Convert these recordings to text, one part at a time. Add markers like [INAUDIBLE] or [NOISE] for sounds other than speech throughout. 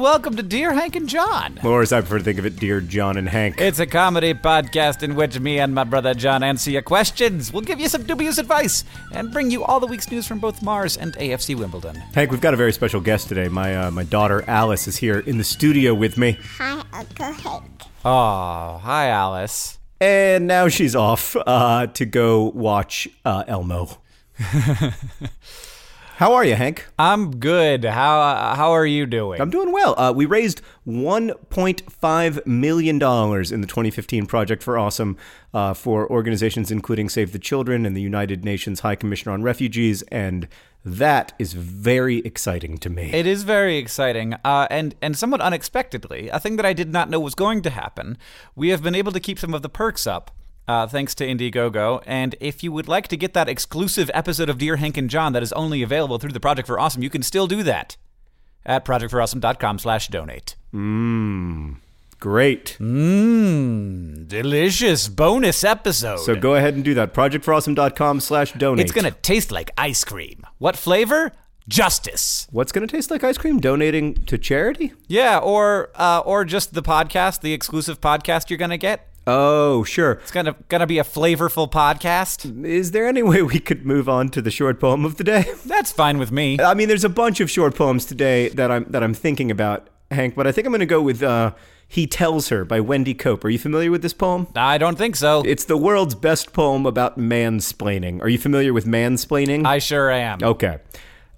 And welcome to Dear Hank and John. Or as I prefer to think of it, Dear John and Hank. It's a comedy podcast in which me and my brother John answer your questions. We'll give you some dubious advice and bring you all the week's news from both Mars and AFC Wimbledon. Hank, we've got a very special guest today. My uh, my daughter Alice is here in the studio with me, Hi, Uncle Hank. Oh, hi Alice. and now she's off uh, to go watch uh, Elmo. [LAUGHS] How are you, Hank? I'm good. How how are you doing? I'm doing well. Uh, we raised 1.5 million dollars in the 2015 Project for Awesome uh, for organizations including Save the Children and the United Nations High Commissioner on Refugees, and that is very exciting to me. It is very exciting, uh, and and somewhat unexpectedly, a thing that I did not know was going to happen. We have been able to keep some of the perks up. Uh, thanks to Indiegogo. And if you would like to get that exclusive episode of Dear Hank and John that is only available through the Project for Awesome, you can still do that at projectforawesome.com slash donate. Mmm. Great. Mmm, delicious bonus episode. So go ahead and do that. Projectforawesome.com slash donate. It's gonna taste like ice cream. What flavor? Justice. What's going to taste like ice cream? Donating to charity? Yeah, or uh, or just the podcast, the exclusive podcast you're gonna get. Oh, sure. It's gonna gonna be a flavorful podcast. Is there any way we could move on to the short poem of the day? [LAUGHS] That's fine with me. I mean, there's a bunch of short poems today that I'm that I'm thinking about, Hank, but I think I'm going to go with uh, "He Tells Her" by Wendy Cope. Are you familiar with this poem? I don't think so. It's the world's best poem about mansplaining. Are you familiar with mansplaining? I sure am. Okay.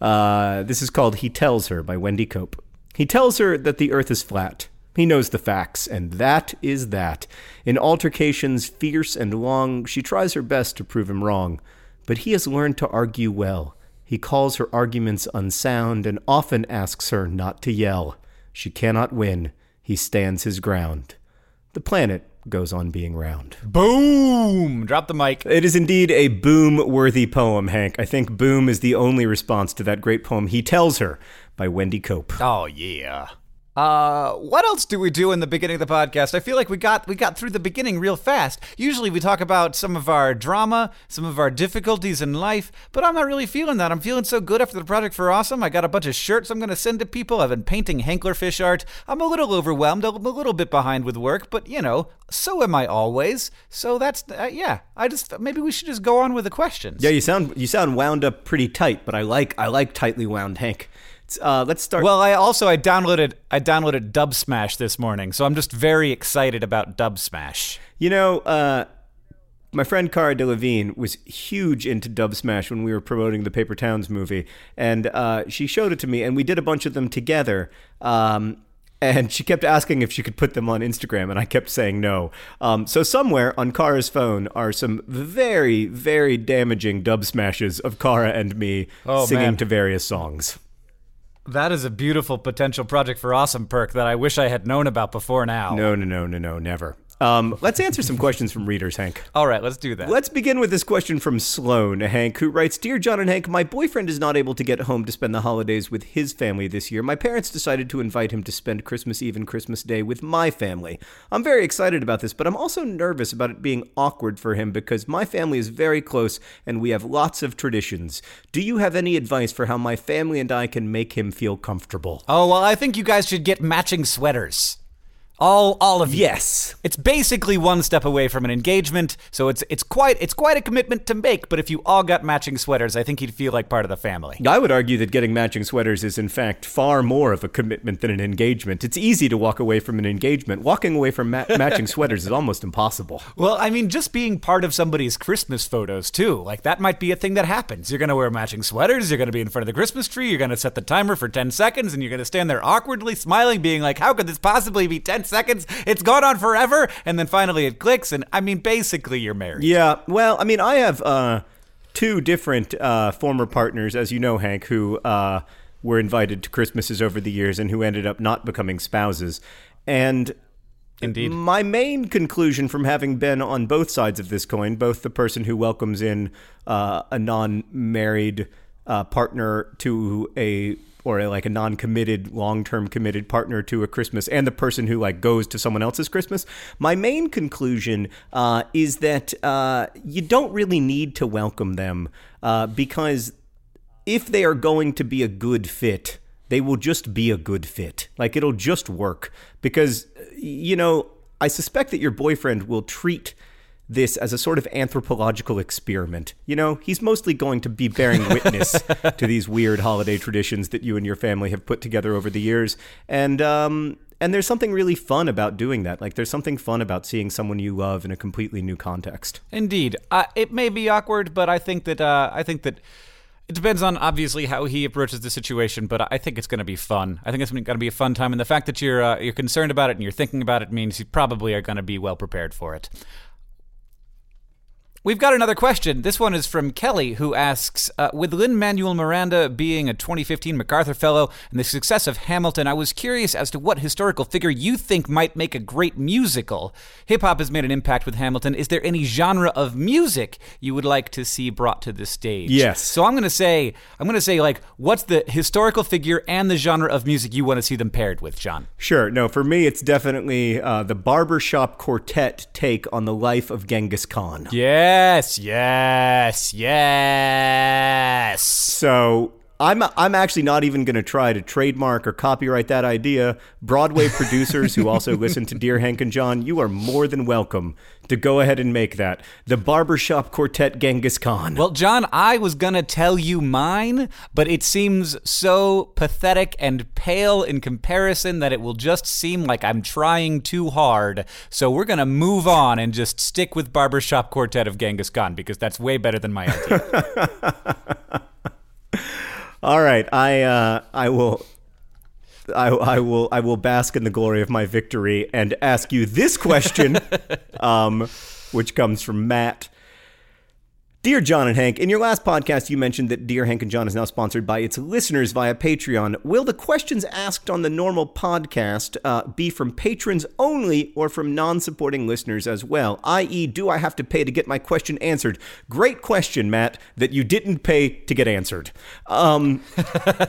Uh, this is called He Tells Her by Wendy Cope. He tells her that the earth is flat. He knows the facts, and that is that. In altercations fierce and long, she tries her best to prove him wrong. But he has learned to argue well. He calls her arguments unsound and often asks her not to yell. She cannot win. He stands his ground. The planet goes on being round. Boom! Drop the mic. It is indeed a boom worthy poem, Hank. I think boom is the only response to that great poem, He Tells Her by Wendy Cope. Oh yeah. Uh, what else do we do in the beginning of the podcast? I feel like we got we got through the beginning real fast. Usually we talk about some of our drama, some of our difficulties in life, but I'm not really feeling that. I'm feeling so good after the project for awesome. I got a bunch of shirts I'm gonna send to people. I've been painting Hanklerfish art. I'm a little overwhelmed. I'm a little bit behind with work, but you know, so am I always. So that's uh, yeah. I just maybe we should just go on with the questions. Yeah, you sound you sound wound up pretty tight, but I like I like tightly wound, Hank. Uh, let's start. Well, I also I downloaded I downloaded Dub Smash this morning, so I'm just very excited about Dub Smash. You know, uh, my friend Cara Delevingne was huge into Dub Smash when we were promoting the Paper Towns movie, and uh, she showed it to me, and we did a bunch of them together. Um, and she kept asking if she could put them on Instagram, and I kept saying no. Um, so somewhere on Cara's phone are some very, very damaging dub smashes of Kara and me Oh, singing man. to various songs. That is a beautiful potential project for awesome perk that I wish I had known about before now. No, no, no, no, no, never. Um, let's answer some questions from readers, Hank. All right, let's do that. Let's begin with this question from Sloan, Hank, who writes Dear John and Hank, my boyfriend is not able to get home to spend the holidays with his family this year. My parents decided to invite him to spend Christmas Eve and Christmas Day with my family. I'm very excited about this, but I'm also nervous about it being awkward for him because my family is very close and we have lots of traditions. Do you have any advice for how my family and I can make him feel comfortable? oh well, I think you guys should get matching sweaters. All, all of you. Yes. It's basically one step away from an engagement, so it's it's quite it's quite a commitment to make. But if you all got matching sweaters, I think you'd feel like part of the family. I would argue that getting matching sweaters is, in fact, far more of a commitment than an engagement. It's easy to walk away from an engagement. Walking away from ma- [LAUGHS] matching sweaters is almost impossible. Well, I mean, just being part of somebody's Christmas photos too, like that might be a thing that happens. You're gonna wear matching sweaters. You're gonna be in front of the Christmas tree. You're gonna set the timer for ten seconds, and you're gonna stand there awkwardly smiling, being like, "How could this possibly be ten seconds? It's gone on forever." And then finally it clicks, and I mean, basically you're married. Yeah, well, I mean, I have uh, two different uh, former partners, as you know, Hank, who uh, were invited to Christmases over the years and who ended up not becoming spouses. And Indeed. My main conclusion from having been on both sides of this coin, both the person who welcomes in uh, a non-married uh, partner to a or like a non-committed, long-term committed partner to a Christmas, and the person who like goes to someone else's Christmas. My main conclusion uh, is that uh, you don't really need to welcome them uh, because if they are going to be a good fit, they will just be a good fit. Like it'll just work because you know, I suspect that your boyfriend will treat this as a sort of anthropological experiment. You know, he's mostly going to be bearing witness [LAUGHS] to these weird holiday traditions that you and your family have put together over the years. And um and there's something really fun about doing that. Like there's something fun about seeing someone you love in a completely new context. Indeed, uh, it may be awkward, but I think that uh, I think that it depends on obviously how he approaches the situation. But I think it's going to be fun. I think it's going to be a fun time, and the fact that you're uh, you're concerned about it and you're thinking about it means you probably are going to be well prepared for it. We've got another question. This one is from Kelly, who asks uh, With Lin Manuel Miranda being a 2015 MacArthur Fellow and the success of Hamilton, I was curious as to what historical figure you think might make a great musical. Hip hop has made an impact with Hamilton. Is there any genre of music you would like to see brought to the stage? Yes. So I'm going to say, I'm going to say, like, what's the historical figure and the genre of music you want to see them paired with, John? Sure. No, for me, it's definitely uh, the barbershop quartet take on the life of Genghis Khan. Yes, yes, yes. So I'm I'm actually not even going to try to trademark or copyright that idea. Broadway producers who also listen to Dear Hank and John, you are more than welcome to go ahead and make that the barbershop quartet Genghis Khan. Well, John, I was going to tell you mine, but it seems so pathetic and pale in comparison that it will just seem like I'm trying too hard. So we're going to move on and just stick with Barbershop Quartet of Genghis Khan because that's way better than my idea. [LAUGHS] All right, I uh, I will. I, I will I will bask in the glory of my victory and ask you this question, [LAUGHS] um, which comes from Matt. Dear John and Hank, in your last podcast, you mentioned that Dear Hank and John is now sponsored by its listeners via Patreon. Will the questions asked on the normal podcast uh, be from patrons only or from non supporting listeners as well? I.e., do I have to pay to get my question answered? Great question, Matt, that you didn't pay to get answered. Um,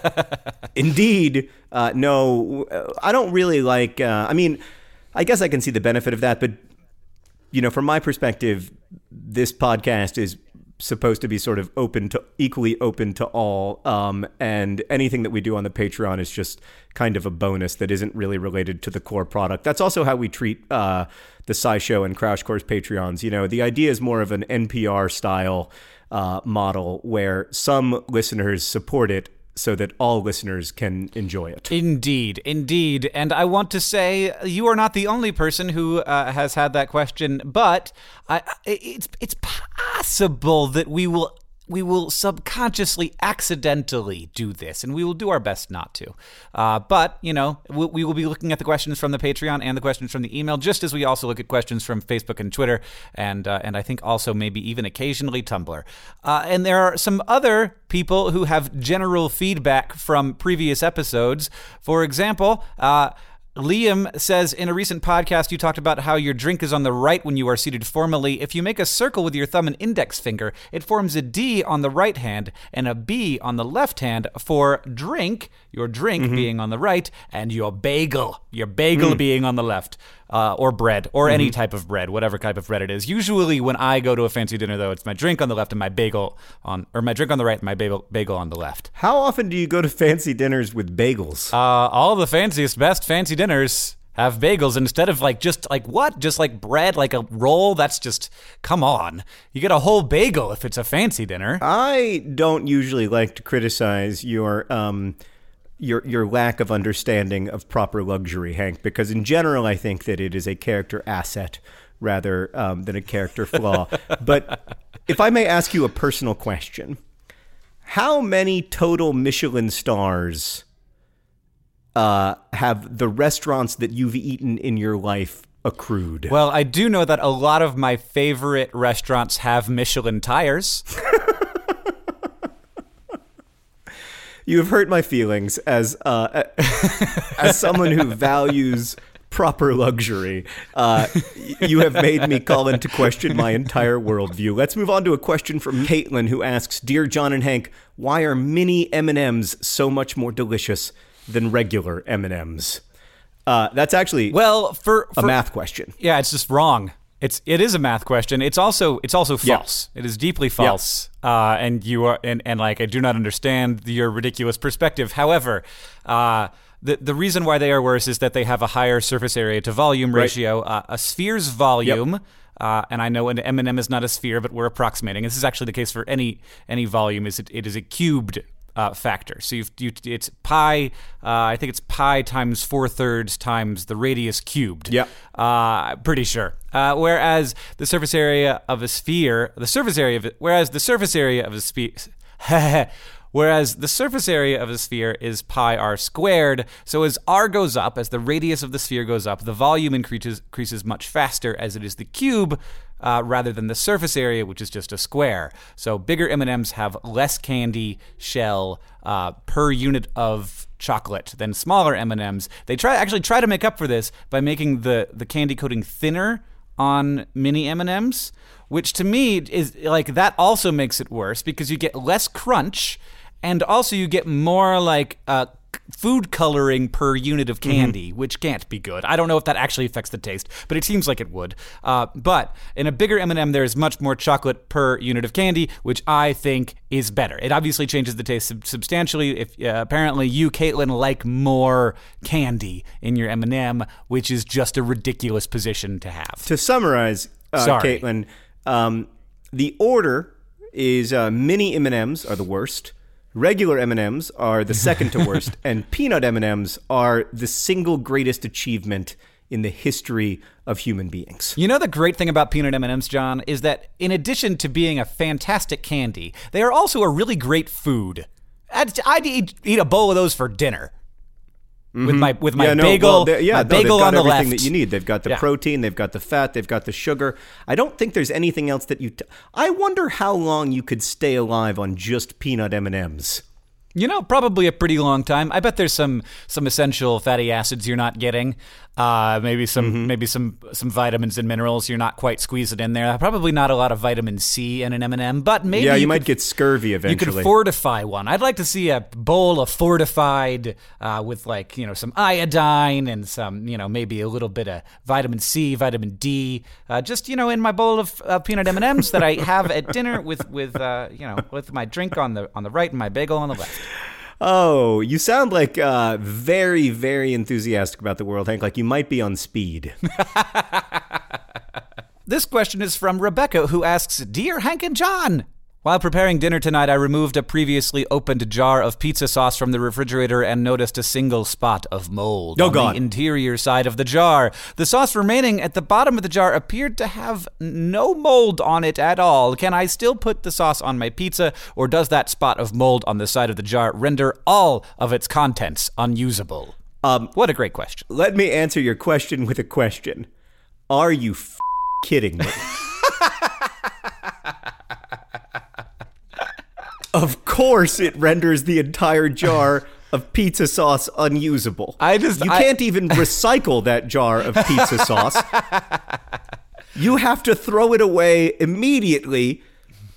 [LAUGHS] indeed, uh, no, I don't really like, uh, I mean, I guess I can see the benefit of that, but you know, from my perspective, this podcast is supposed to be sort of open to equally open to all um, and anything that we do on the patreon is just kind of a bonus that isn't really related to the core product. That's also how we treat uh, the scishow and crash course patreons. You know the idea is more of an npr style uh, model where some listeners support it so that all listeners can enjoy it. Indeed, indeed. And I want to say you are not the only person who uh, has had that question, but I, it's it's possible that we will we will subconsciously accidentally do this and we will do our best not to. Uh, but you know we, we, will be looking at the questions from the patreon and the questions from the email just as we also look at questions from facebook and twitter and uh, and i think also maybe even occasionally tumblr. Uh, and there are some other people who have general feedback from previous episodes. For example uh, Liam says in a recent podcast, you talked about how your drink is on the right when you are seated formally. If you make a circle with your thumb and index finger, it forms a D on the right hand and a B on the left hand for drink, your drink mm-hmm. being on the right, and your bagel, your bagel hmm. being on the left. Uh, or bread, or any type of bread, whatever type of bread it is. Usually, when I go to a fancy dinner, though, it's my drink on the left and my bagel on, or my drink on the right and my bagel, bagel on the left. How often do you go to fancy dinners with bagels? Uh, all the fanciest, best fancy dinners have bagels instead of like just like what? Just like bread, like a roll? That's just, come on. You get a whole bagel if it's a fancy dinner. I don't usually like to criticize your um your your lack of understanding of proper luxury, Hank, because in general I think that it is a character asset rather um, than a character flaw. [LAUGHS] but if I may ask you a personal question, how many total Michelin stars uh, have the restaurants that you've eaten in your life accrued? Well, I do know that a lot of my favorite restaurants have Michelin tires. [LAUGHS] You have hurt my feelings as uh, [LAUGHS] as someone who values proper luxury. Uh, you have made me call into question my entire worldview. Let's move on to a question from Caitlin, who asks, "Dear John and Hank, why are mini M and M's so much more delicious than regular M and M's?" Uh, that's actually Well, for, a math question. Yeah, it's just wrong. It's it is a math question. It's also it's also false. It is deeply false. Uh, and you are and, and like I do not understand your ridiculous perspective. However, uh, the the reason why they are worse is that they have a higher surface area to volume ratio. Uh, a sphere's volume. Uh, and I know an M&M is not a sphere, but we're approximating. This is actually the case for any any volume. Is it, it is a cubed uh, factor. So you've, you it's pi. Uh, I think it's pi times four thirds times the radius cubed. Yep. Uh, pretty sure. Uh, whereas the surface area of a sphere, the surface area of it, whereas the surface area of a sphere, [LAUGHS] whereas the surface area of a sphere is pi r squared. So as r goes up, as the radius of the sphere goes up, the volume increases increases much faster as it is the cube. Uh, rather than the surface area, which is just a square. So bigger M&Ms have less candy shell uh, per unit of chocolate than smaller M&Ms. They try actually try to make up for this by making the the candy coating thinner on mini M&Ms, which to me is like that also makes it worse because you get less crunch and also you get more like uh, food coloring per unit of candy, which can't be good. I don't know if that actually affects the taste, but it seems like it would. Uh, but in a bigger M&M, there is much more chocolate per unit of candy, which I think is better. It obviously changes the taste sub- substantially. If uh, apparently you, Caitlin, like more candy in your M&M, which is just a ridiculous position to have. To summarize, uh, Sorry. Caitlin, um, the order is uh, mini M and M's are the worst. Regular M and M's are the second to worst, [LAUGHS] and peanut M and M's are the single greatest achievement in the history of human beings. You know the great thing about peanut M&Ms, John, is that in addition to being a fantastic candy, they are also a really great food. I'd, I'd eat, eat a bowl of those for dinner. With my with my Mm-hmm. yeah, no, bagel, well, they- yeah, my no, bagel on the everything left. that you need. They've got the Yeah. protein, they've got the fat, they've got the sugar. I don't think there's anything else that you. T- I wonder how long you could stay alive on just peanut M and M's. You know, probably a pretty long time. I bet there's some some essential fatty acids you're not getting. Uh, maybe some Mm-hmm. maybe some some vitamins and minerals you're not quite squeezing in there. Probably not a lot of vitamin C in an M&M, but maybe Yeah, you, you might could get scurvy eventually. You could fortify one. I'd like to see a bowl of fortified uh, with like you know some iodine and some you know maybe a little bit of vitamin C, vitamin D. Uh, just you know in my bowl of uh, peanut M and M's that I have at dinner with with uh, you know with my drink on the on the right and my bagel on the left. Oh, you sound like uh, very, very enthusiastic about the world, Hank. Like you might be on speed. [LAUGHS] This question is from Rebecca, who asks Dear Hank and John, while preparing dinner tonight, I removed a previously opened jar of pizza sauce from the refrigerator and noticed a single spot of mold Oh, on God. the interior side of the jar. The sauce remaining at the bottom of the jar appeared to have no mold on it at all. Can I still put the sauce on my pizza, or does that spot of mold on the side of the jar render all of its contents unusable? Um, What a great question. let me answer your question with a question. Are you f- kidding me? [LAUGHS] of course, it renders the entire jar of pizza sauce unusable. I just- you I- can't even recycle that jar of pizza sauce. You have to throw it away immediately.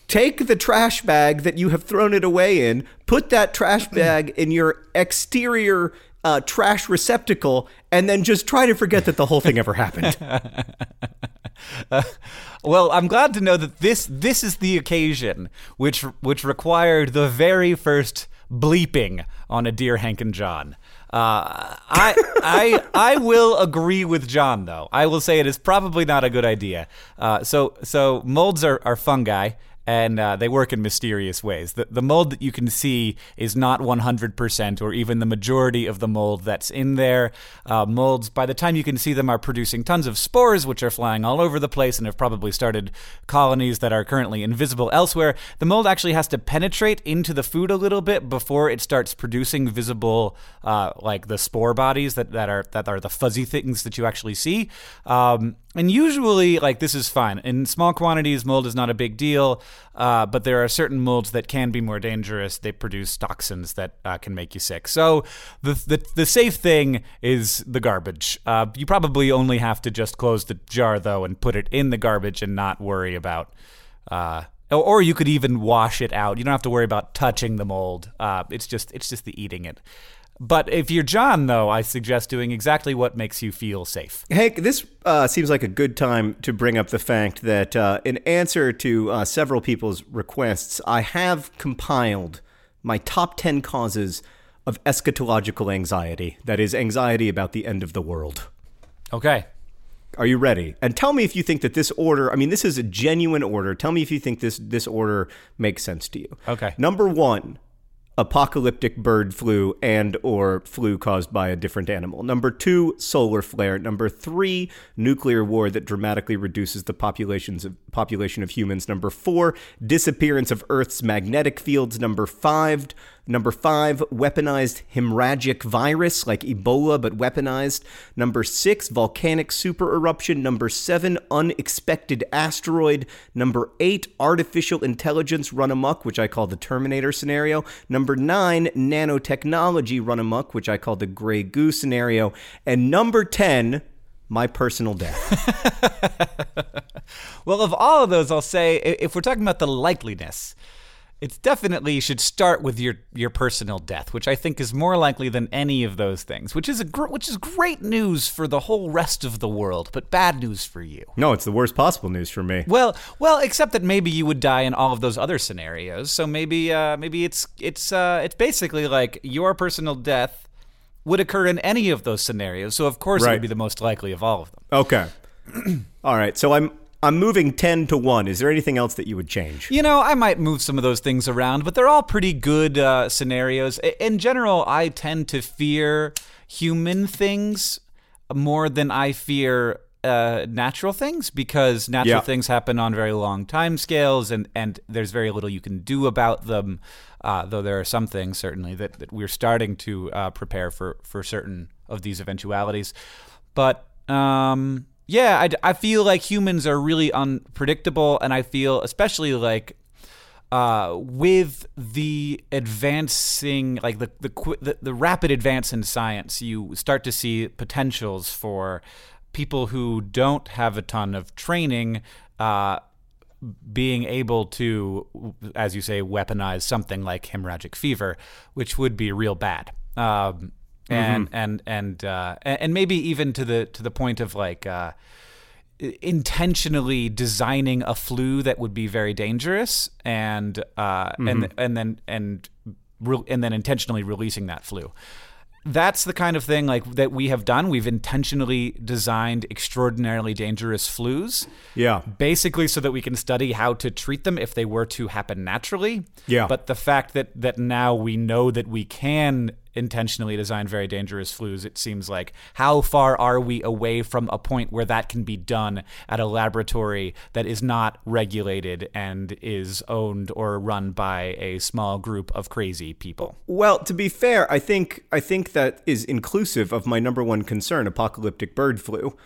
Take the trash bag that you have thrown it away in, put that trash bag in your exterior uh, trash receptacle, and then just try to forget that the whole thing ever happened. [LAUGHS] Well, I'm glad to know that this this is the occasion which which required the very first bleeping on a dear Hank and John. Uh, I I I will agree with John though. I will say it is probably not a good idea. Uh, so so molds are, are fungi and uh, they work in mysterious ways. The, the mold that you can see is not 100% or even the majority of the mold that's in there. Uh, molds, by the time you can see them, are producing tons of spores, which are flying all over the place and have probably started colonies that are currently invisible elsewhere. The mold actually has to penetrate into the food a little bit before it starts producing visible, uh, like the spore bodies that, that are that are the fuzzy things that you actually see. Um, and usually, like this is fine. In small quantities, mold is not a big deal. Uh, but there are certain molds that can be more dangerous. They produce toxins that uh, can make you sick. So the, the the safe thing is the garbage. Uh, you probably only have to just close the jar though and put it in the garbage and not worry about. Uh, or, you could even wash it out. You don't have to worry about touching the mold. Uh, it's just it's just the eating it. But if you're John, though, I suggest doing exactly what makes you feel safe. Hank, this uh, seems like a good time to bring up the fact that, uh, in answer to uh, several people's requests, I have compiled my top 10 causes of eschatological anxiety. That is, anxiety about the end of the world. Okay. Are you ready? And tell me if you think that this order, I mean, this is a genuine order. Tell me if you think this, this order makes sense to you. Okay. Number one, apocalyptic bird flu and or flu caused by a different animal. Number 2, solar flare. Number 3, nuclear war that dramatically reduces the populations of population of humans. Number 4, disappearance of Earth's magnetic fields. Number 5, Number five, weaponized hemorrhagic virus like Ebola, but weaponized. Number six, volcanic super eruption. Number seven, unexpected asteroid. Number eight, artificial intelligence run amok, which I call the Terminator scenario. Number nine, nanotechnology run amok, which I call the Grey Goo scenario. And number 10, my personal death. [LAUGHS] Well, of all of those, I'll say if we're talking about the likeliness, it's definitely you should start with your your personal death, which I think is more likely than any of those things. Which is a gr- which is great news for the whole rest of the world, but bad news for you. no, it's the worst possible news for me. Well, well, except that maybe you would die in all of those other scenarios. So maybe uh, maybe it's it's uh, it's basically like your personal death would occur in any of those scenarios. So of course it would be the most likely of all of them. Okay. [CLEARS THROAT] All right. So I'm I'm moving 10 to 1. Is there anything else that you would change? You know, I might move some of those things around, but they're all pretty good uh, scenarios. In general, I tend to fear human things more than I fear uh, natural things because natural Yeah. things happen on very long time scales, and, and there's very little you can do about them. Uh, though there are some things certainly that, that we're starting to uh, prepare for for certain of these eventualities, but um, yeah, I, I feel like humans are really unpredictable, and I feel especially like uh, with the advancing, like the the, the the rapid advance in science, you start to see potentials for people who don't have a ton of training. Uh, being able to, as you say, weaponize something like hemorrhagic fever, which would be real bad. Um, and and and uh, and maybe even to the to the point of like uh, intentionally designing a flu that would be very dangerous, and uh, and and then and re- and then intentionally releasing that flu that's the kind of thing like that we have done. We've intentionally designed extraordinarily dangerous flus. Yeah. Basically so that we can study how to treat them if they were to happen naturally. Yeah. But the fact that that now we know that we can intentionally design very dangerous flus, it seems like how far are we away from a point where that can be done at a laboratory that is not regulated and is owned or run by a small group of crazy people? Well, to be fair, I think I think that is inclusive of my number one concern, apocalyptic bird flu.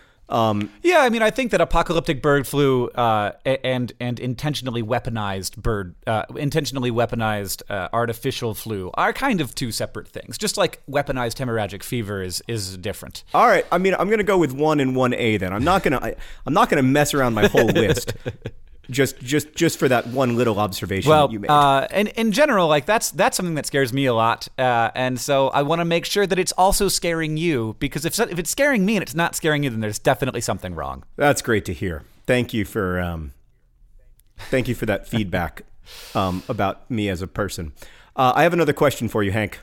Yeah, I mean, I think that apocalyptic bird flu uh, and and intentionally weaponized bird, uh, intentionally weaponized uh, artificial flu are kind of two separate things. Just like weaponized hemorrhagic fever is is different. All right, I mean, I'm gonna go with one and one A. Then I'm not gonna I, I'm not gonna mess around my whole list. [LAUGHS] Just just just for that one little observation Well, that you made. uh, and in general, like that's that's something that scares me a lot, uh, and so I want to make sure that it's also scaring you because if if it's scaring me and it's not scaring you, then there's definitely something wrong. That's great to hear. Thank you for um, thank you for that feedback um, about me as a person. Uh, I have another question for you, Hank.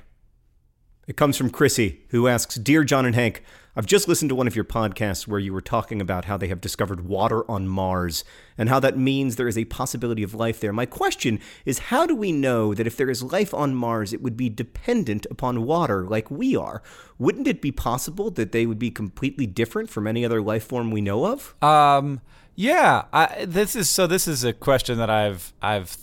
It comes from Chrissy, who asks Dear John and Hank, I've just listened to one of your podcasts where you were talking about how they have discovered water on Mars and how that means there is a possibility of life there. My question is how do we know that if there is life on Mars, it would be dependent upon water like we are? Wouldn't it be possible that they would be completely different from any other life form we know of? Um, yeah, I, this is so. This is a question that I've I've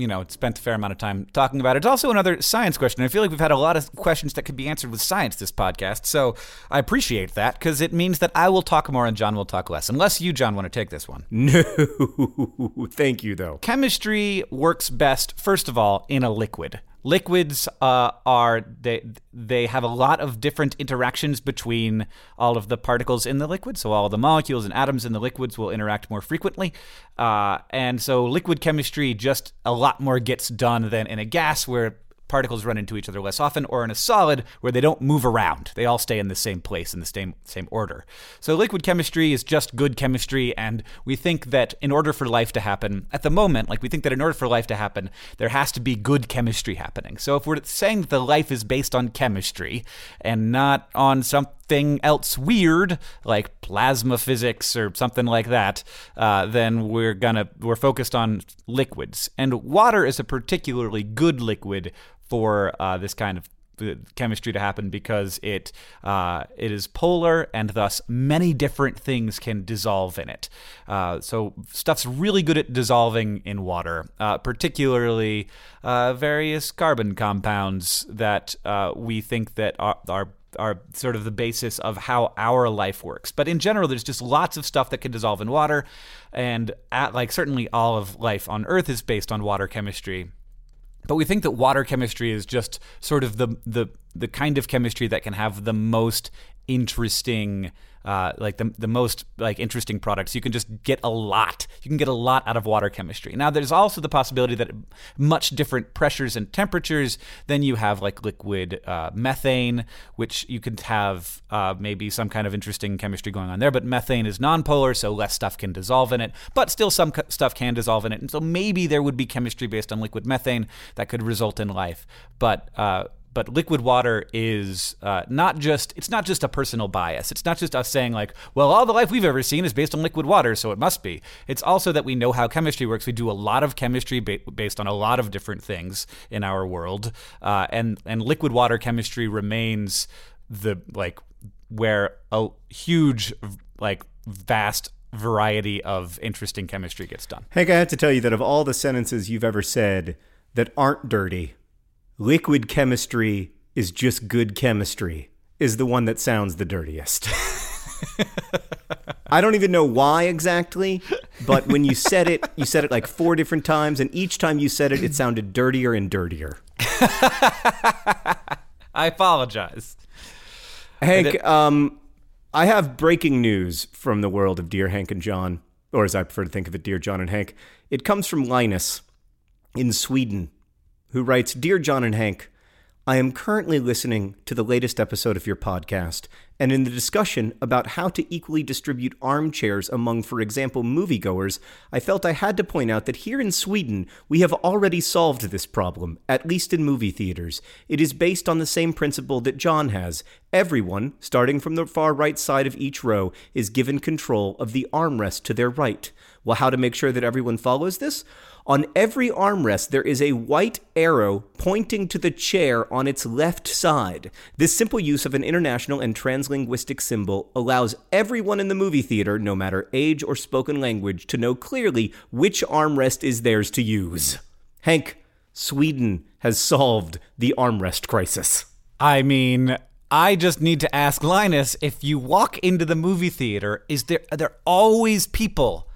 you know spent a fair amount of time talking about. It. It's also another science question. I feel like we've had a lot of questions that could be answered with science this podcast, so I appreciate that because it means that I will talk more and John will talk less. Unless you, John, want to take this one. No, [LAUGHS] thank you though. Chemistry works best, first of all, in a liquid. Liquids uh, are they they have a lot of different interactions between all of the particles in the liquid. So all the molecules and atoms in the liquids will interact more frequently, uh, and so liquid chemistry just a lot more gets done than in a gas where particles run into each other less often, or in a solid where they don't move around. They all stay in the same place in the same same order. So liquid chemistry is just good chemistry, and we think that in order for life to happen, at the moment, like we think that in order for life to happen, there has to be good chemistry happening. So if we're saying that the life is based on chemistry and not on something else weird like plasma physics or something like that, uh, then we're gonna we're focused on liquids, and water is a particularly good liquid for uh, this kind of uh, chemistry to happen because it uh, it is polar and thus many different things can dissolve in it. Uh, so stuff's really good at dissolving in water, uh, particularly uh, various carbon compounds that uh, we think that are, are are sort of the basis of how our life works. But in general, there's just lots of stuff that can dissolve in water, and at, like certainly all of life on Earth is based on water chemistry. But we think that water chemistry is just sort of the the the kind of chemistry that can have the most interesting uh, like the, the most like interesting products. You can just get a lot. You can get a lot out of water chemistry. Now there's also the possibility that much different pressures and temperatures then you have like liquid uh, methane which you could have uh, maybe some kind of interesting chemistry going on there but methane is nonpolar so less stuff can dissolve in it but still some co- stuff can dissolve in it. And so maybe there would be chemistry based on liquid methane that could result in life. But uh, but liquid water is uh, not just it's not just a personal bias. It's not just us saying like well all the life we've ever seen is based on liquid water so it must be. It's also that we know how chemistry works. We do a lot of chemistry ba- based on a lot of different things in our world uh, and and liquid water chemistry remains the like where a huge like vast variety of interesting chemistry gets done. Hank, I have to tell you that of all the sentences you've ever said that aren't dirty, liquid chemistry is just good chemistry is the one that sounds the dirtiest. [LAUGHS] I don't even know why exactly, but when you said it, you said it like four different times, and each time you said it, it sounded dirtier and dirtier. [LAUGHS] i apologize Hank, um, I have breaking news from the world of Dear Hank and John, or as I prefer to think of it, Dear John and Hank. It comes from Linus in Sweden, who writes Dear John and Hank, I am currently listening to the latest episode of your podcast, and in the discussion about how to equally distribute armchairs among, for example, moviegoers, I felt I had to point out that here in Sweden, we have already solved this problem, at least in movie theaters. It is based on the same principle that John has. Everyone, starting from the far right side of each row, is given control of the armrest to their right. Well, how to make sure that everyone follows this? On every armrest, there is a white arrow pointing to the chair on its left side. This simple use of an international and translinguistic symbol allows everyone in the movie theater, no matter age or spoken language, to know clearly which armrest is theirs to use. Hank, Sweden has solved the armrest crisis. I mean, I just need to ask Linus if you walk into the movie theater, is there are there always people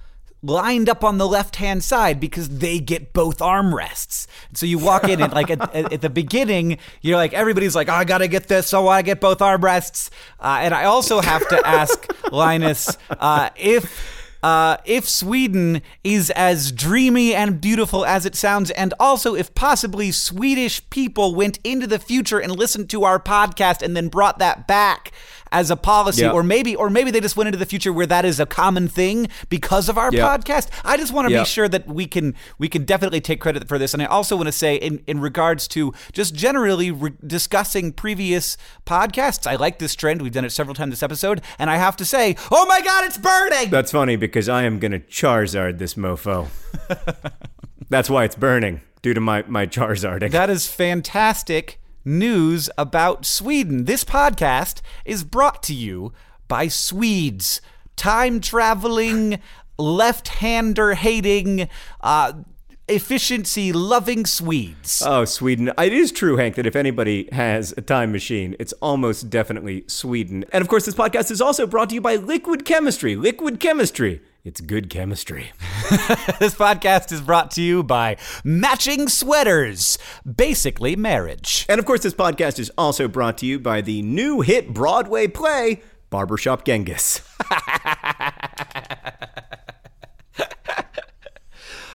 lined up on the left hand side because they get both armrests. So you walk in and like at, at, the beginning, you're like everybody's like, oh, I gotta get this, so I get both armrests. Uh, and I also have to ask Linus uh, if. Uh, if Sweden is as dreamy and beautiful as it sounds, and also if possibly Swedish people went into the future and listened to our podcast and then brought that back as a policy, yep. or maybe or maybe they just went into the future where that is a common thing because of our yep. podcast. I just want to yep. be sure that we can we can definitely take credit for this, and I also want to say in in regards to just generally re- discussing previous podcasts, I like this trend. We've done it several times this episode, and I have to say, oh my god, it's burning! That's funny because I am gonna Charizard this mofo. [LAUGHS] That's why it's burning due to my my Charizarding. That is fantastic news about Sweden. This podcast is brought to you by Swedes, time traveling, left hander hating, uh, efficiency loving Swedes. Oh, Sweden. It is true, Hank, that if anybody has a time machine, it's almost definitely Sweden. And of course, this podcast is also brought to you by Liquid Chemistry. Liquid Chemistry it's good chemistry. [LAUGHS] this podcast is brought to you by Matching Sweaters, basically marriage. And of course, this podcast is also brought to you by the new hit Broadway play, Barbershop Genghis. [LAUGHS]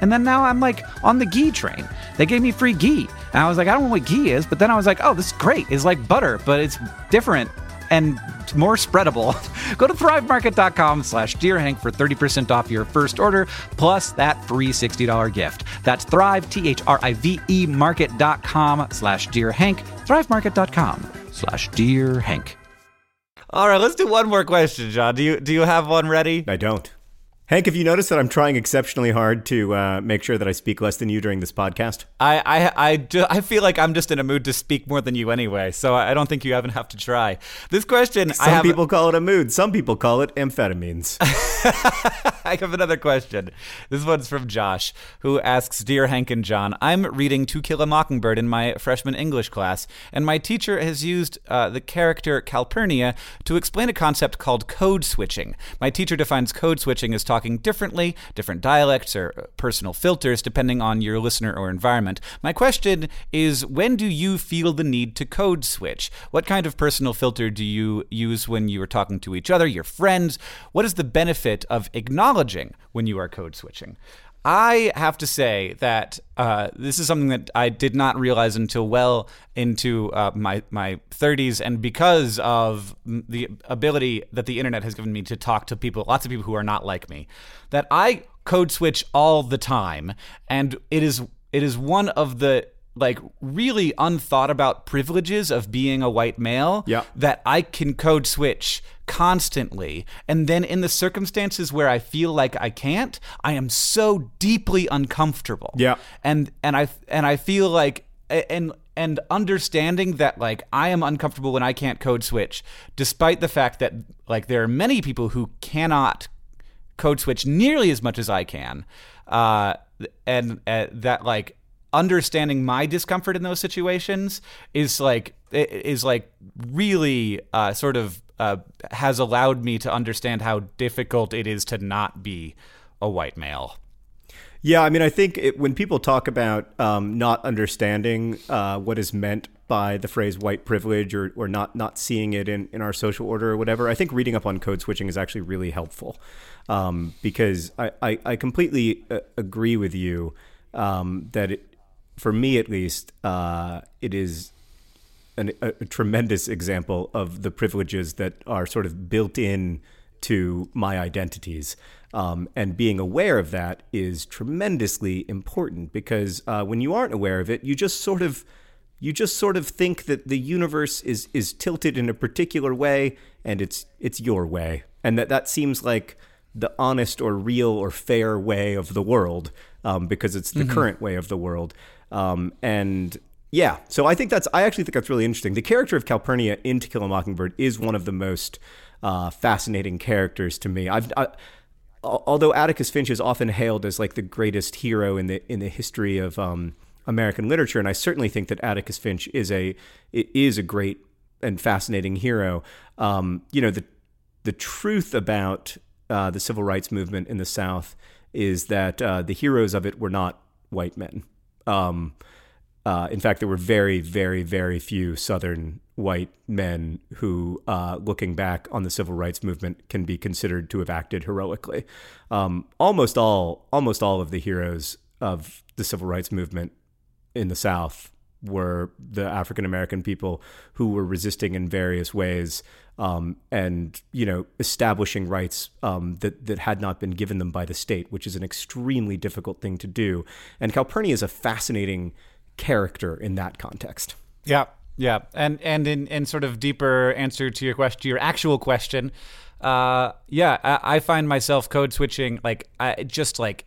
And then now I'm like on the ghee train. They gave me free ghee. And I was like, I don't know what ghee is. But then I was like, oh, this is great. It's like butter, but it's different and more spreadable. [LAUGHS] Go to thrivemarket.com slash dearhank for 30% off your first order, plus that free $60 gift. That's thrive, T-H-R-I-V-E market.com slash dearhank, thrivemarket.com slash dearhank. All right, let's do one more question, John. Do you do you have one ready? I don't. Hank, have you noticed that I'm trying exceptionally hard to uh, make sure that I speak less than you during this podcast? I I, I, ju- I feel like I'm just in a mood to speak more than you anyway, so I don't think you even have to try. This question, some have, people call it a mood. Some people call it amphetamines. [LAUGHS] I have another question. This one's from Josh, who asks, "Dear Hank and John, I'm reading To Kill a Mockingbird in my freshman English class, and my teacher has used uh, the character Calpurnia to explain a concept called code switching. My teacher defines code switching as talking talking differently, different dialects or uh, personal filters depending on your listener or environment. My question is when do you feel the need to code switch? What kind of personal filter do you use when you are talking to each other, your friends? What is the benefit of acknowledging when you are code switching? I have to say that uh, this is something that I did not realize until well into uh, my my 30s, and because of the ability that the internet has given me to talk to people, lots of people who are not like me, that I code switch all the time, and it is it is one of the like really unthought about privileges of being a white male yeah. that I can code switch constantly. And then in the circumstances where I feel like I can't I am so deeply uncomfortable. Yeah. And and I and I feel like and and understanding that like I am uncomfortable when I can't code switch despite the fact that like there are many people who cannot code switch nearly as much as I can uh and uh, that like understanding my discomfort in those situations is like is like really uh, sort of uh, has allowed me to understand how difficult it is to not be a white male. Yeah, I mean, I think it, when people talk about um, not understanding uh, what is meant by the phrase white privilege or, or not, not seeing it in, in our social order or whatever, I think reading up on code switching is actually really helpful um, because I, I, I completely uh, agree with you um, that, it, for me at least, uh, it is an, a, a tremendous example of the privileges that are sort of built in to my identities. Um, and being aware of that is tremendously important because uh, when you aren't aware of it, you just sort of you just sort of think that the universe is is tilted in a particular way and it's it's your way and that that seems like the honest or real or fair way of the world um, because it's the mm-hmm. current way of the world um, and yeah so i think that's i actually think that's really interesting the character of calpurnia in to kill a mockingbird is one of the most uh, fascinating characters to me i've I, although Atticus Finch is often hailed as like the greatest hero in the in the history of um, American literature, and I certainly think that Atticus Finch is a is a great and fascinating hero. Um, you know the the truth about uh, the civil rights movement in the South is that uh, the heroes of it were not white men. Um, uh, in fact, there were very, very, very few Southern white men who, uh, looking back on the civil rights movement, can be considered to have acted heroically. Um, almost all, almost all of the heroes of the civil rights movement in the South were the African American people who were resisting in various ways um, and you know establishing rights um, that that had not been given them by the state, which is an extremely difficult thing to do. And Calpurnia is a fascinating character in that context. Yeah, yeah, and and in in sort of deeper answer to your question, your actual question, uh, yeah, I, I find myself code switching like I, just like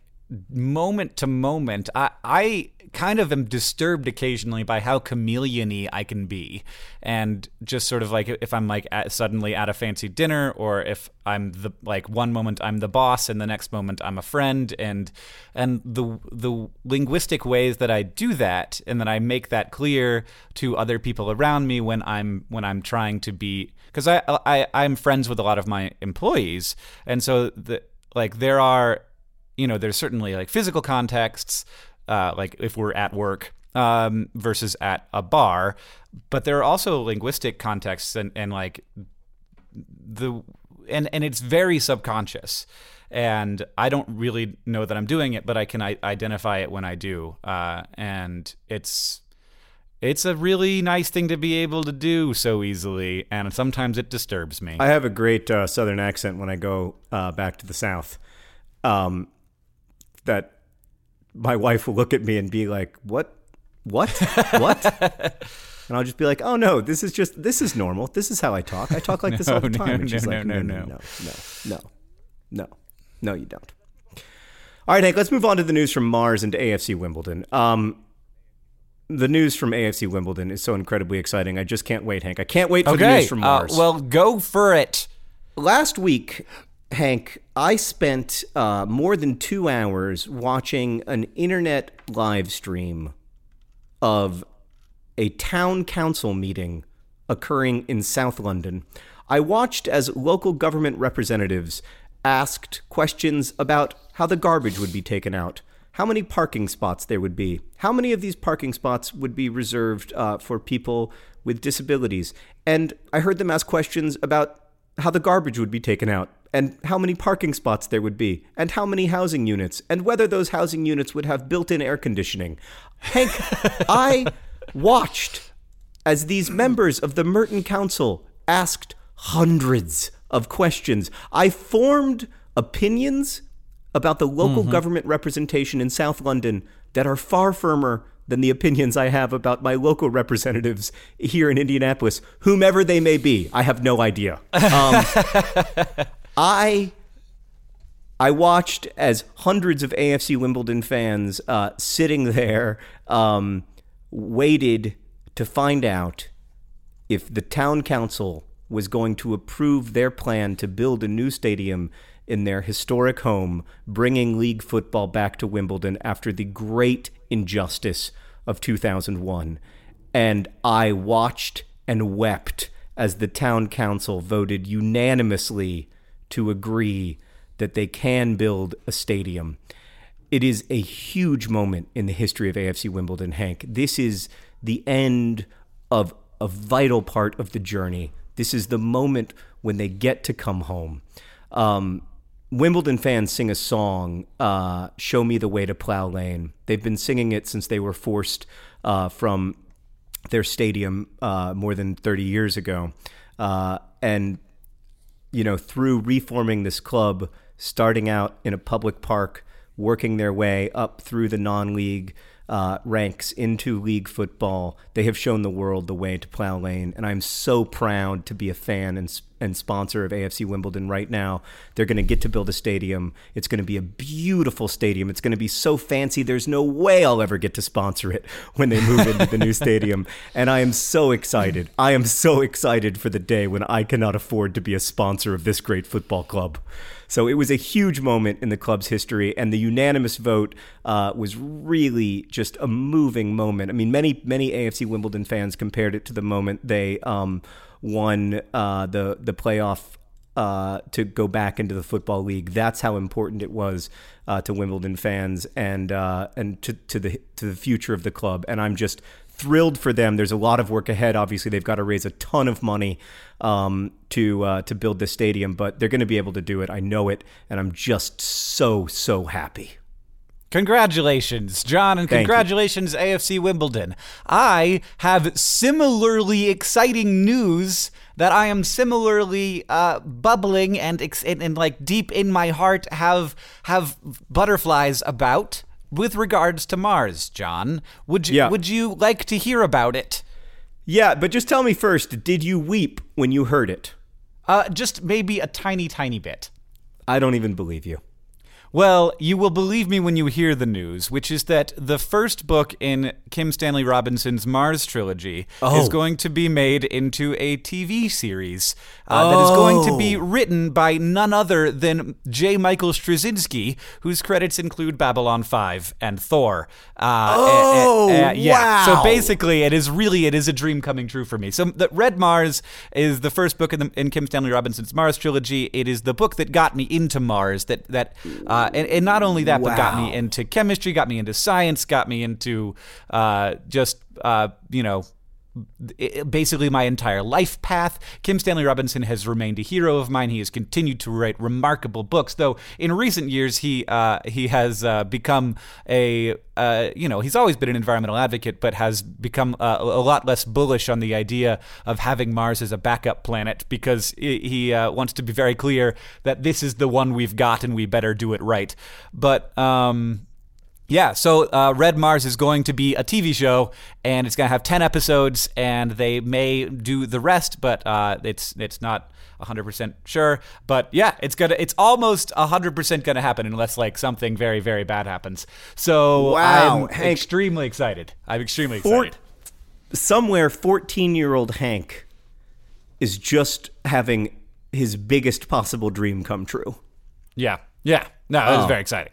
moment to moment. I I kind of am disturbed occasionally by how chameleony I can be. And just sort of like if I'm like at, suddenly at a fancy dinner or if I'm the like one moment I'm the boss and the next moment I'm a friend and and the the linguistic ways that I do that and that I make that clear to other people around me when I'm when I'm trying to be because I, I I'm friends with a lot of my employees and so the like there are you know there's certainly like physical contexts uh, like if we're at work um, versus at a bar. But there are also linguistic contexts and, and like the and and it's very subconscious. And I don't really know that I'm doing it, but I can I- identify it when I do. Uh, and it's it's a really nice thing to be able to do so easily, and sometimes it disturbs me. I have a great uh, Southern accent when I go uh, back to the South. Um, that my wife will look at me and be like, "What? What? What?" [LAUGHS] and I'll just be like, "Oh no, this is just this is normal. This is how I talk. I talk like [LAUGHS] no, this all the time." No, and she's no, like, no, "No, no, no, no, no, no, no, you don't." All right, Hank. Let's move on to the news from Mars and AFC Wimbledon. Um, the news from AFC Wimbledon is so incredibly exciting. I just can't wait, Hank. I can't wait for okay. the news from uh, Mars. Uh, well, go for it. Last week, Hank, I spent uh, more than two hours watching an internet live stream of a town council meeting occurring in South London. I watched as local government representatives asked questions about how the garbage would be taken out, how many parking spots there would be, how many of these parking spots would be reserved uh, for people with disabilities, and I heard them ask questions about how the garbage would be taken out and how many parking spots there would be, and how many housing units, and whether those housing units would have built in air conditioning. Hank, [LAUGHS] I watched as these members of the Merton Council asked hundreds of questions. I formed opinions about the local mm-hmm. government representation in South London that are far firmer than the opinions I have about my local representatives here in Indianapolis, whomever they may be. I have no idea. [LAUGHS] Um, I I watched as hundreds of AFC Wimbledon fans uh, sitting there um, waited to find out if the town council was going to approve their plan to build a new stadium in their historic home, bringing league football back to Wimbledon after the great injustice of 2001. And I watched and wept as the town council voted unanimously to agree that they can build a stadium. It is a huge moment in the history of AFC Wimbledon, Hank. This is the end of a vital part of the journey. This is the moment when they get to come home. Um, Wimbledon fans sing a song, uh, Show Me the Way to Plough Lane. They've been singing it since they were forced uh, from their stadium uh, more than 30 years ago. Uh, and, you know, through reforming this club, starting out in a public park, working their way up through the non league uh, ranks into league football. They have shown the world the way to plough lane, and I'm so proud to be a fan and and sponsor of AFC Wimbledon right now. They're going to get to build a stadium. It's going to be a beautiful stadium. It's going to be so fancy. There's no way I'll ever get to sponsor it [LAUGHS] when they move into the new stadium. And I am so excited. I am so excited for the day when I cannot afford to be a sponsor of this great football club. So it was a huge moment in the club's history, and the unanimous vote uh, was really just a moving moment. I mean, many many AFC Wimbledon fans compared it to the moment they um, won uh, the the playoff uh, to go back into the football league. That's how important it was uh, to Wimbledon fans and uh, and to, to the to the future of the club. And I'm just thrilled for them. There's a lot of work ahead. Obviously, they've got to raise a ton of money um, to uh, to build this stadium, but they're going to be able to do it. I know it, and I'm just so so happy. Congratulations, John, and Thank congratulations, AFC Wimbledon. I have similarly exciting news that I am similarly uh, bubbling and, ex- and and like deep in my heart have have butterflies about with regards to Mars. John, would you Yeah. would you like to hear about it? Yeah, but just tell me first, did you weep when you heard it? Uh, just maybe a tiny, tiny bit. I don't even believe you. Well, you will believe me when you hear the news, which is that the first book in Kim Stanley Robinson's Mars trilogy Oh. is going to be made into a TV series uh, that is going to be Oh. written by none other than J. Michael Straczynski, whose credits include Babylon 5 and Thor. Uh, Oh, uh, uh, yeah. So basically, it is really it is a dream coming true for me. So the Red Mars is the first book in, the, in Kim Stanley Robinson's Mars trilogy. It is the book that got me into Mars. That that uh, and, and not only that, but got me into chemistry, got me into science, got me into uh, just uh, you know. Basically, my entire life path. Kim Stanley Robinson has remained a hero of mine. He has continued to write remarkable books, though in recent years he uh, he has uh, become a uh, you know he's always been an environmental advocate, but has become uh, a lot less bullish on the idea of having Mars as a backup planet because he, he uh, wants to be very clear that this is the one we've got and we better do it right. But um, yeah, so uh, Red Mars is going to be a TV show, and it's going to have ten episodes, and they may do the rest, but uh, it's it's not hundred percent sure. But yeah, it's gonna it's almost hundred percent gonna happen unless like something very very bad happens. So Wow, I'm Hank. extremely excited. I'm extremely excited. Somewhere, 14 year old Hank is just having his biggest possible dream come true. Yeah, yeah. No, it was Oh. very exciting.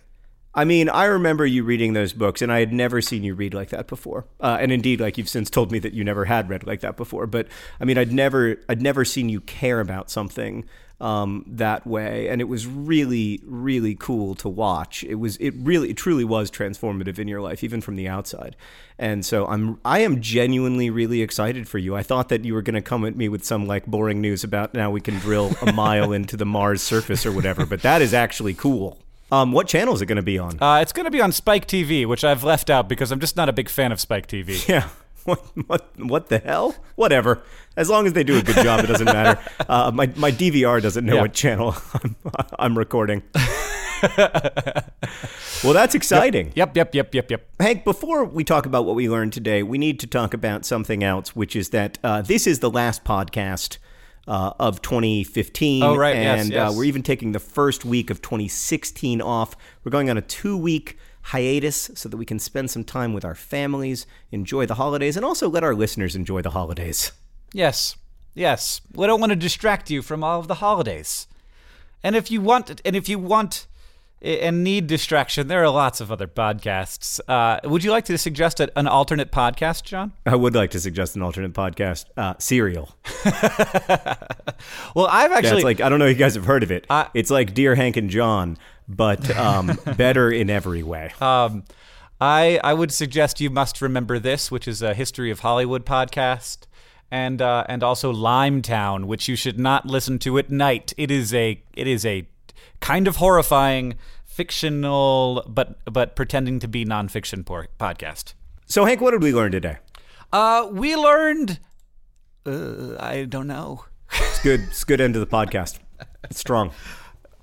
I mean, I remember you reading those books, and I had never seen you read like that before. Uh, and indeed, like you've since told me that you never had read like that before. But I mean, I'd never, I'd never seen you care about something um, that way, and it was really, really cool to watch. It was, it really, it truly was transformative in your life, even from the outside. And so I'm, I am genuinely really excited for you. I thought that you were going to come at me with some like boring news about now we can drill a mile [LAUGHS] into the Mars surface or whatever, but that is actually cool. Um, what channel is it going to be on? Uh, it's going to be on Spike TV, which I've left out because I'm just not a big fan of Spike TV. [LAUGHS] Yeah. What, what what the hell? Whatever. As long as they do a good job, it doesn't matter. [LAUGHS] Uh, my my DVR doesn't know Yeah. what channel I'm, [LAUGHS] I'm recording. well, that's exciting. Yep, yep, yep, yep, yep. Hank, before we talk about what we learned today, we need to talk about something else, which is that uh, this is the last podcast uh, of 2015. Oh, right, yes, And yes. Uh, we're even taking the first week of 2016 off. We're going on a two week hiatus so that we can spend some time with our families, enjoy the holidays, and also let our listeners enjoy the holidays. Yes. Yes, we don't want to distract you from all of the holidays. And if you want, and if you want and need distraction, there are lots of other podcasts. Uh, would you like to suggest a, an alternate podcast, John? I would like to suggest an alternate podcast. Uh, Serial. [LAUGHS] Well, I've actually it's like I don't know if you guys have heard of it. I- it's like Dear Hank and John, but um, [LAUGHS] better in every way. Um, I I would suggest you must remember this, which is a history of Hollywood podcast, and uh, and also Limetown, which you should not listen to at night. It is a it is a kind of horrifying fictional, but but pretending to be nonfiction por- podcast. So Hank, what did we learn today? Uh, we learned. Uh, I don't know. It's good. It's a good end to the podcast. It's strong.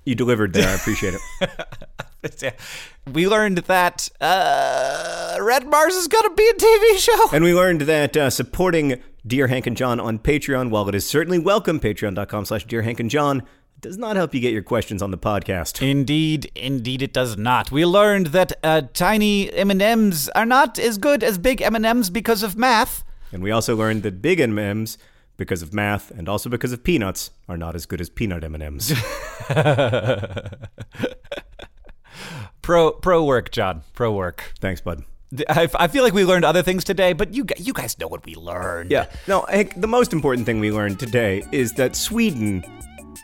You delivered there. I appreciate it. [LAUGHS] we learned that uh, Red Mars is gonna be a TV show. And we learned that uh, supporting Dear Hank and John on Patreon, while it is certainly welcome, patreon.com slash Dear Hank and John, does not help you get your questions on the podcast. Indeed, indeed, it does not. We learned that uh, tiny M and M's are not as good as big M and M's because of math. And we also learned that big M&Ms, because of math and also because of peanuts, are not as good as peanut M&Ms. [LAUGHS] Pro pro work, John. Pro work. Thanks, bud. I, I feel like we learned other things today, but you you guys know what we learned. Yeah. No, Hank, the most important thing we learned today is that Sweden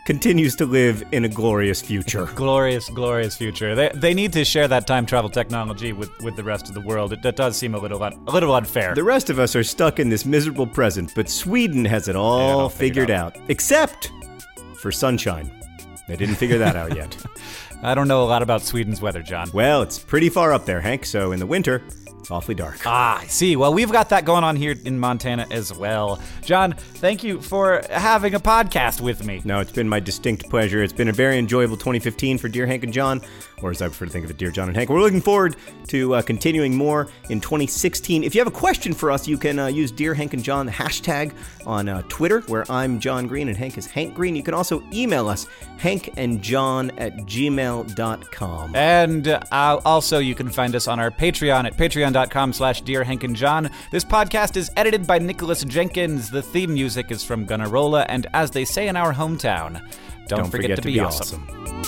continues to live in a glorious future. Glorious, glorious future. They, they need to share that time travel technology with, with the rest of the world. It, that does seem a little un, a little unfair. The rest of us are stuck in this miserable present, but Sweden has it all figured figured out. Except for sunshine. They didn't figure that out yet. [LAUGHS] I don't know a lot about Sweden's weather, John. Well, it's pretty far up there, Hank, so in the winter, it's awfully dark. Ah, I see. Well, we've got that going on here in Montana as well. John, thank you for having a podcast with me. No, it's been my distinct pleasure. It's been a very enjoyable 2015 for Dear Hank and John, or as I prefer to think of it, Dear John and Hank. We're looking forward to uh, continuing more in 2016. If you have a question for us, you can uh, use Dear Hank and John hashtag on uh, Twitter, where I'm John Green and Hank is Hank Green. You can also email us, hankandjohn at gmail.com. And uh, also, you can find us on our Patreon at patreon.com slash Dear Hank and John. This podcast is edited by Nicholas Jenkins. The theme music is from Gunnarolla. And as they say in our hometown, don't, Don't forget, to, be, awesome. awesome.